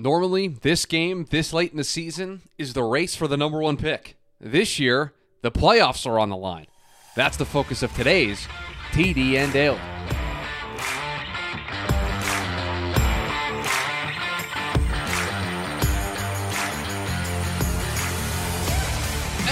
Normally, this game, this late in the season, is the race for the number one pick. This year, the playoffs are on the line. That's the focus of today's TDN Daily.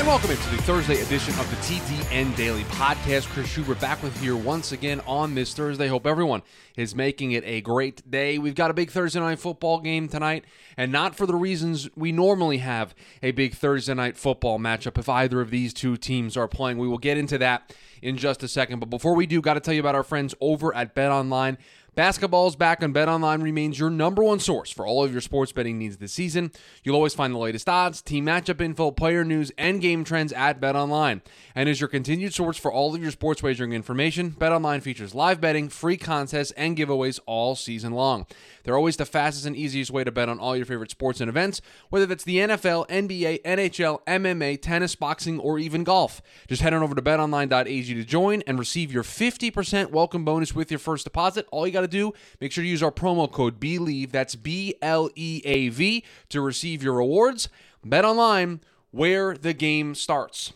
And welcome into the Thursday edition of the TDN Daily Podcast. Chris Schubert back with you once again on this Thursday. Hope everyone is making it a great day. We've got a big Thursday night football game tonight, and not for the reasons we normally have a big Thursday night football matchup if either of these two teams are playing. We will get into that in just a second. But before we do, got to tell you about our friends over at Bet Online. Basketball is back, and BetOnline remains your number one source for all of your sports betting needs this season. You'll always find the latest odds, team matchup info, player news, and game trends at BetOnline. And as your continued source for all of your sports wagering information, BetOnline features live betting, free contests, and giveaways all season long. They're always the fastest and easiest way to bet on all your favorite sports and events, whether that's the NFL, NBA, NHL, MMA, tennis, boxing, or even golf. Just head on over to betonline.ag to join and receive your 50% welcome bonus with your first deposit. All you got to do, make sure to use our promo code BELIEVE, that's B L E A V, to receive your rewards. Bet online where the game starts.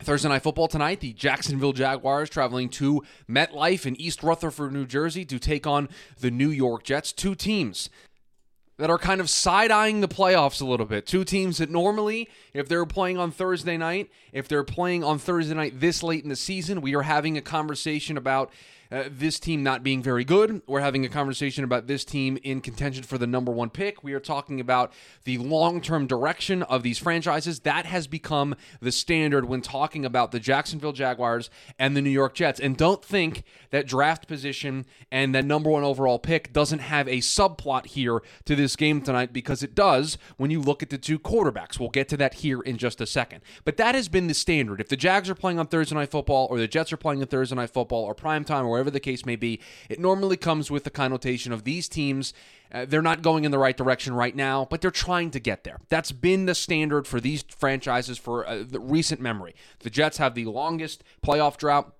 Thursday night football tonight, the Jacksonville Jaguars traveling to MetLife in East Rutherford, New Jersey to take on the New York Jets. Two teams that are kind of side eyeing the playoffs a little bit. Two teams that normally, if they're playing on Thursday night, if they're playing on Thursday night this late in the season, we are having a conversation about uh, this team not being very good. We're having a conversation about this team in contention for the number one pick. We are talking about the long term direction of these franchises. That has become the standard when talking about the Jacksonville Jaguars and the New York Jets. And don't think that draft position and that number one overall pick doesn't have a subplot here to this game tonight because it does when you look at the two quarterbacks. We'll get to that here in just a second. But that has been the standard. If the Jags are playing on Thursday Night Football or the Jets are playing on Thursday Night Football or prime time or wherever the case may be, it normally comes with the connotation of these teams. Uh, they're not going in the right direction right now, but they're trying to get there. That's been the standard for these franchises for uh, the recent memory. The Jets have the longest playoff drought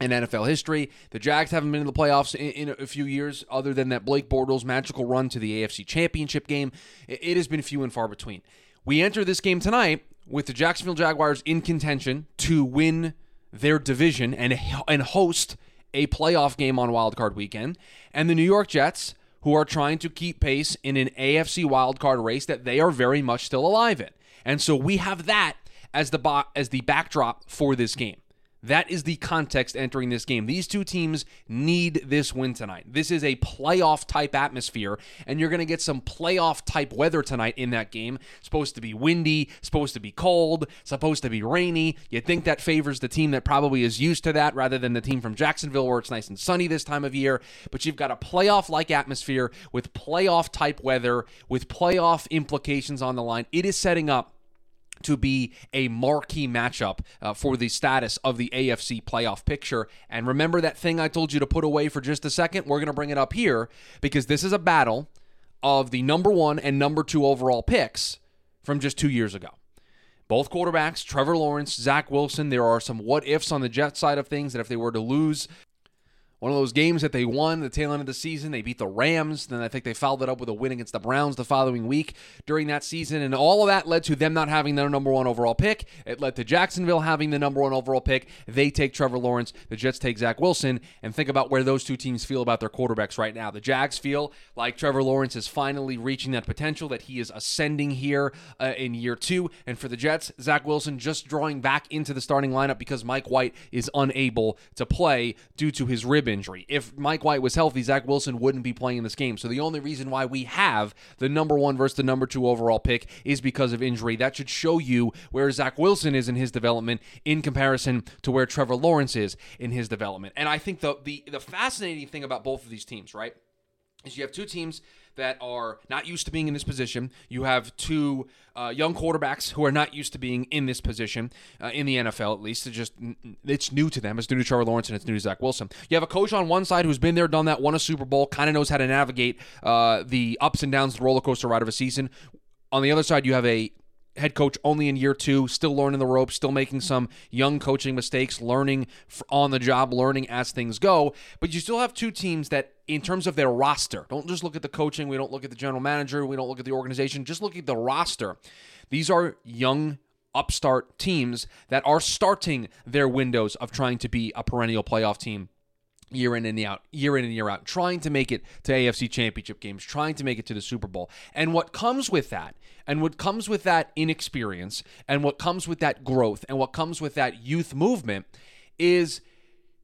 in NFL history. The Jags haven't been in the playoffs in, in, a few years, other than that Blake Bortles magical run to the AFC Championship game. It, it has been few and far between. We enter this game tonight with the Jacksonville Jaguars in contention to win their division and and host a playoff game on Wild Card weekend, and the New York Jets, who are trying to keep pace in an AFC Wild Card race that they are very much still alive in. And so we have that as the bo- as the backdrop for this game. That is the context entering this game. These two teams need this win tonight. This is a playoff type atmosphere, and you're going to get some playoff type weather tonight in that game. supposed to be windy, supposed to be cold, supposed to be rainy. You'd think that favors the team that probably is used to that rather than the team from Jacksonville where it's nice and sunny this time of year. But you've got a playoff like atmosphere with playoff type weather, with playoff implications on the line. It is setting up to be a marquee matchup uh, for the status of the AFC playoff picture. And remember that thing I told you to put away for just a second? We're going to bring it up here because this is a battle of the number one and number two overall picks from just two years ago. Both quarterbacks, Trevor Lawrence, Zach Wilson, there are some what ifs on the Jet side of things that if they were to lose one of those games that they won the tail end of the season. They beat the Rams. Then I think they followed it up with a win against the Browns the following week during that season. And all of that led to them not having their number one overall pick. It led to Jacksonville having the number one overall pick. They take Trevor Lawrence. The Jets take Zach Wilson. And think about where those two teams feel about their quarterbacks right now. The Jags feel like Trevor Lawrence is finally reaching that potential, that he is ascending here uh, in year two. And for the Jets, Zach Wilson just drawing back into the starting lineup because Mike White is unable to play due to his rib injury. If Mike White was healthy, Zach Wilson wouldn't be playing in this game. So the only reason why we have the number one versus the number two overall pick is because of injury. That should show you where Zach Wilson is in his development in comparison to where Trevor Lawrence is in his development. And I think the the, the fascinating thing about both of these teams, right, is you have two teams that are not used to being in this position. You have two uh, young quarterbacks who are not used to being in this position uh, in the NFL, at least. It's just it's new to them. It's new to Trevor Lawrence and it's new to Zach Wilson. You have a coach on one side who's been there, done that, won a Super Bowl, kind of knows how to navigate uh, the ups and downs, the roller coaster ride of a season. On the other side, you have a head coach only in year two, still learning the ropes, still making some young coaching mistakes, learning on the job, learning as things go. But you still have two teams that, in terms of their roster, don't just look at the coaching, we don't look at the general manager, we don't look at the organization, just look at the roster. These are young upstart teams that are starting their windows of trying to be a perennial playoff team year in and out, year in and year out, trying to make it to AFC championship games, trying to make it to the Super Bowl. And what comes with that, and what comes with that inexperience, and what comes with that growth, and what comes with that youth movement is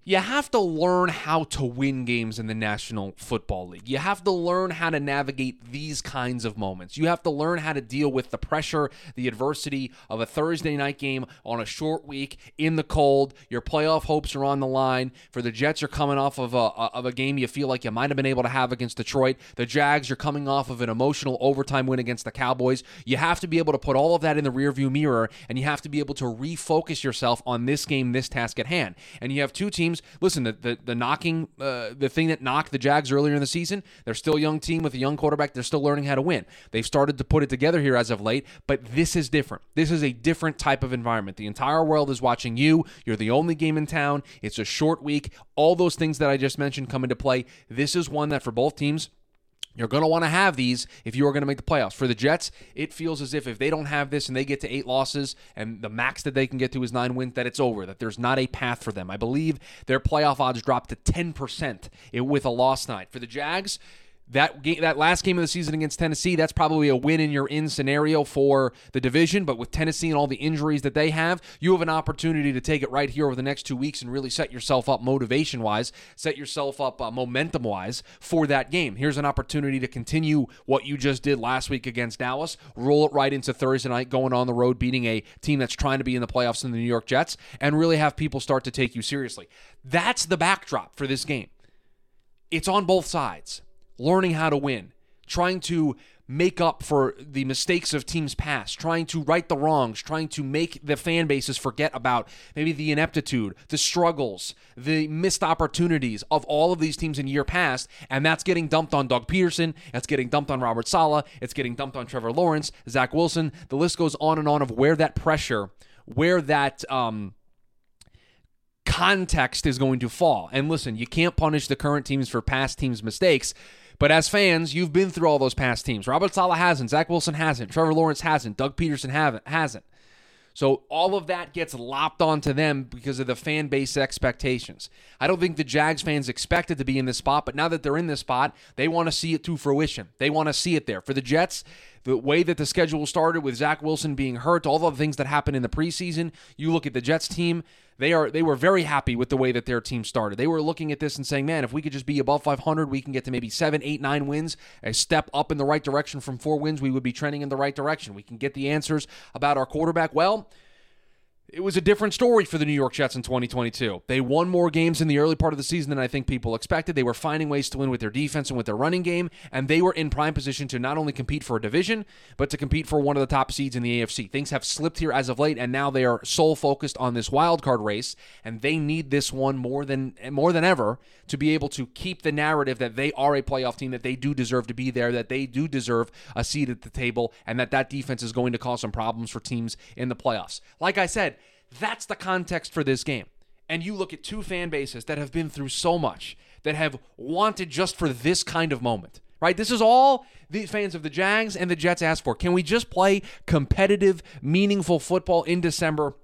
you have to learn how to win games in the National Football League. You have to learn how to navigate these kinds of moments. You have to learn how to deal with the pressure, the adversity of a Thursday night game on a short week in the cold. Your playoff hopes are on the line. For the Jets, you're coming off of a, of a game you feel like you might have been able to have against Detroit. The Jags, you're coming off of an emotional overtime win against the Cowboys. You have to be able to put all of that in the rearview mirror, and you have to be able to refocus yourself on this game, this task at hand. And you have two teams teams. Listen, the the, the knocking, uh, the thing that knocked the Jags earlier in the season, they're still a young team with a young quarterback. They're still learning how to win. They've started to put it together here as of late, but this is different. This is a different type of environment. The entire world is watching you. You're the only game in town. It's a short week. All those things that I just mentioned come into play. This is one that for both teams you're going to want to have these if you are going to make the playoffs. For the Jets, it feels as if if they don't have this and they get to eight losses and the max that they can get to is nine wins, that it's over, that there's not a path for them. I believe their playoff odds dropped to 10% with a loss night. For the Jags, that game, that last game of the season against Tennessee, that's probably a win in your in scenario for the division. But with Tennessee and all the injuries that they have, you have an opportunity to take it right here over the next two weeks and really set yourself up motivation wise, set yourself up uh, momentum wise for that game. Here's an opportunity to continue what you just did last week against Dallas, roll it right into Thursday night, going on the road, beating a team that's trying to be in the playoffs in the New York Jets, and really have people start to take you seriously. That's the backdrop for this game. It's on both sides learning how to win, trying to make up for the mistakes of teams past, trying to right the wrongs, trying to make the fan bases forget about maybe the ineptitude, the struggles, the missed opportunities of all of these teams in year past. And that's getting dumped on Doug Pederson. That's getting dumped on Robert Saleh. It's getting dumped on Trevor Lawrence, Zach Wilson. The list goes on and on of where that pressure, where that, um, context is going to fall. And listen, you can't punish the current teams for past teams' mistakes but as fans, you've been through all those past teams. Robert Saleh hasn't. Zach Wilson hasn't. Trevor Lawrence hasn't. Doug Pederson haven't, hasn't. So all of that gets lopped onto them because of the fan base expectations. I don't think the Jags fans expected to be in this spot, but now that they're in this spot, they want to see it to fruition. They want to see it there. For the Jets, the way that the schedule started with Zach Wilson being hurt, all the things that happened in the preseason, you look at the Jets team, they are they were very happy with the way that their team started. They were looking at this and saying, "Man, if we could just be above 500, we can get to maybe seven, eight, nine wins, a step up in the right direction from four wins. We would be trending in the right direction. We can get the answers about our quarterback." Well, it was a different story for the New York Jets in 2022. They won more games in the early part of the season than I think people expected. They were finding ways to win with their defense and with their running game, and they were in prime position to not only compete for a division, but to compete for one of the top seeds in the AFC. Things have slipped here as of late, and now they are sole focused on this wild card race, and they need this one more than more than ever to be able to keep the narrative that they are a playoff team, that they do deserve to be there, that they do deserve a seat at the table, and that that defense is going to cause some problems for teams in the playoffs. Like I said that's the context for this game. And you look at two fan bases that have been through so much, that have wanted just for this kind of moment, right? This is all the fans of the Jags and the Jets asked for. Can we just play competitive, meaningful football in December?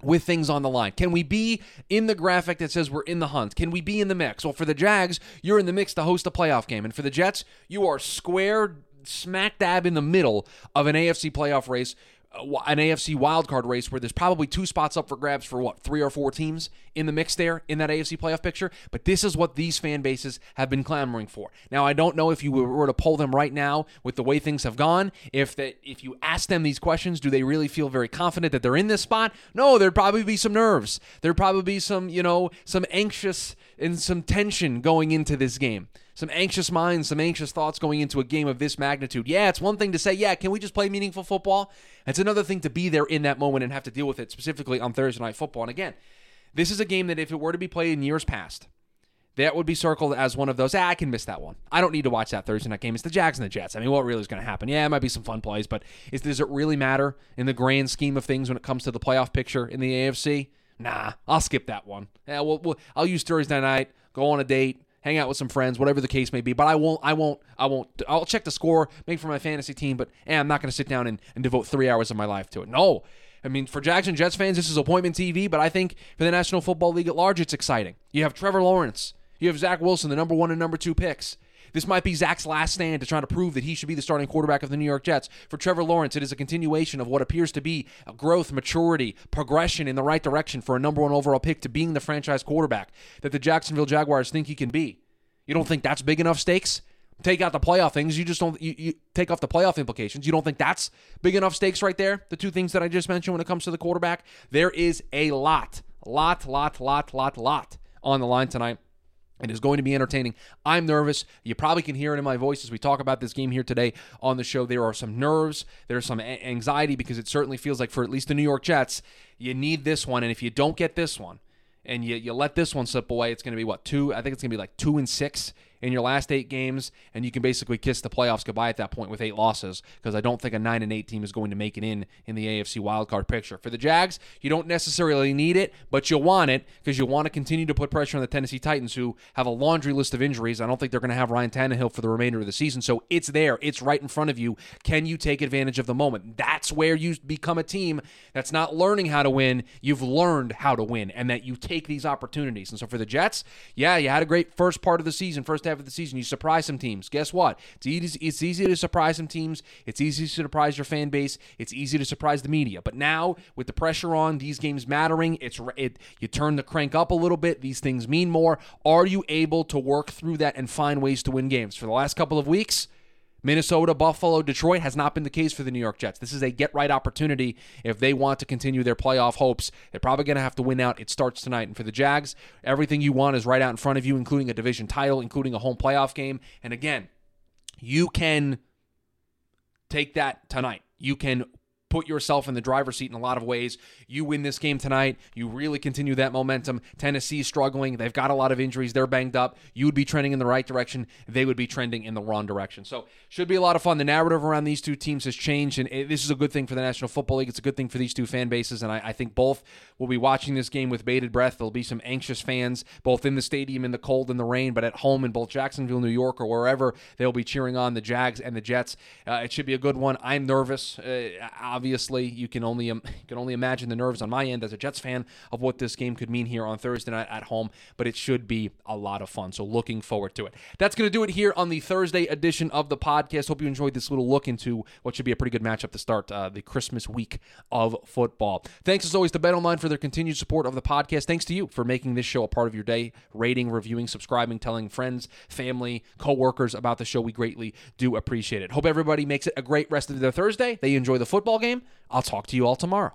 with things on the line? Can we be in the graphic that says we're in the hunt? Can we be in the mix? Well, for the Jags, you're in the mix to host a playoff game. And for the Jets, you are square smack dab in the middle of an AFC playoff race Uh, an AFC wildcard race where there's probably two spots up for grabs for what, three or four teams in the mix there in that AFC playoff picture. But this is what these fan bases have been clamoring for. Now, I don't know if you were to poll them right now with the way things have gone, if that if you ask them these questions, do they really feel very confident that they're in this spot? No, there'd probably be some nerves. There'd probably be some, you know, some anxious and some tension going into this game some anxious minds, some anxious thoughts going into a game of this magnitude. Yeah, it's one thing to say, yeah, can we just play meaningful football? It's another thing to be there in that moment and have to deal with it specifically on Thursday night football. And again, this is a game that if it were to be played in years past, that would be circled as one of those. Ah, I can miss that one. I don't need to watch that Thursday night game. It's the Jags and the Jets. I mean, what really is going to happen? Yeah, it might be some fun plays, but is, does it really matter in the grand scheme of things when it comes to the playoff picture in the AFC? Nah, I'll skip that one. Yeah, we'll, we'll, I'll use Thursday night, go on a date, hang out with some friends, whatever the case may be. But I won't, I won't, I won't. I'll check the score, make for my fantasy team, but eh, I'm not going to sit down and, and devote three hours of my life to it. No. I mean, for Jackson Jets fans, this is appointment TV, but I think for the National Football League at large, it's exciting. You have Trevor Lawrence, you have Zach Wilson, the number one and number two picks. This might be Zach's last stand to try to prove that he should be the starting quarterback of the New York Jets. For Trevor Lawrence, it is a continuation of what appears to be a growth, maturity, progression in the right direction for a number one overall pick to being the franchise quarterback that the Jacksonville Jaguars think he can be. You don't think that's big enough stakes? Take out the playoff things. You just don't. You, you take off the playoff implications. You don't think that's big enough stakes right there? The two things that I just mentioned when it comes to the quarterback. There is a lot, lot, lot, lot, lot, lot on the line tonight. It is going to be entertaining. I'm nervous. You probably can hear it in my voice as we talk about this game here today on the show. There are some nerves, there's some anxiety because it certainly feels like for at least the New York Jets, you need this one. And if you don't get this one and you, you let this one slip away, it's going to be what, two? I think it's going to be like two and six in your last eight games, and you can basically kiss the playoffs goodbye at that point with eight losses because I don't think a nine and eight team is going to make it in in the AFC wildcard picture. For the Jags, you don't necessarily need it, but you'll want it because you want to continue to put pressure on the Tennessee Titans, who have a laundry list of injuries. I don't think they're going to have Ryan Tannehill for the remainder of the season, so it's there, it's right in front of you. Can you take advantage of the moment? That's where you become a team that's not learning how to win. You've learned how to win, and that you take these opportunities. And so for the Jets, yeah, you had a great first part of the season, first half of the season. You surprise some teams. Guess what? It's easy, it's easy to surprise some teams. It's easy to surprise your fan base. It's easy to surprise the media. But now, with the pressure on, these games mattering, it's it. You turn the crank up a little bit. These things mean more. Are you able to work through that and find ways to win games? For the last couple of weeks, Minnesota, Buffalo, Detroit has not been the case for the New York Jets. This is a get right opportunity if they want to continue their playoff hopes. They're probably going to have to win out. It starts tonight. And for the Jags, everything you want is right out in front of you, including a division title, including a home playoff game. And again, you can take that tonight. You can put yourself in the driver's seat in a lot of ways. You win this game tonight. You really continue that momentum. Tennessee's struggling. They've got a lot of injuries. They're banged up. You would be trending in the right direction. They would be trending in the wrong direction. So, should be a lot of fun. The narrative around these two teams has changed, and this is a good thing for the National Football League. It's a good thing for these two fan bases, and I, I think both will be watching this game with bated breath. There'll be some anxious fans, both in the stadium in the cold and the rain, but at home in both Jacksonville, New York, or wherever they'll be cheering on the Jags and the Jets. Uh, it should be a good one. I'm nervous. Uh, obviously, you can only um, can only imagine the nerves on my end as a Jets fan of what this game could mean here on Thursday night at home. But it should be a lot of fun. So looking forward to it. That's going to do it here on the Thursday edition of the podcast. Hope you enjoyed this little look into what should be a pretty good matchup to start uh, the Christmas week of football. Thanks as always to Bet Online for their continued support of the podcast. Thanks to you for making this show a part of your day, rating, reviewing, subscribing, telling friends, family, coworkers about the show. We greatly do appreciate it. Hope everybody makes it a great rest of their Thursday. They enjoy the football game. I'll talk to you all tomorrow.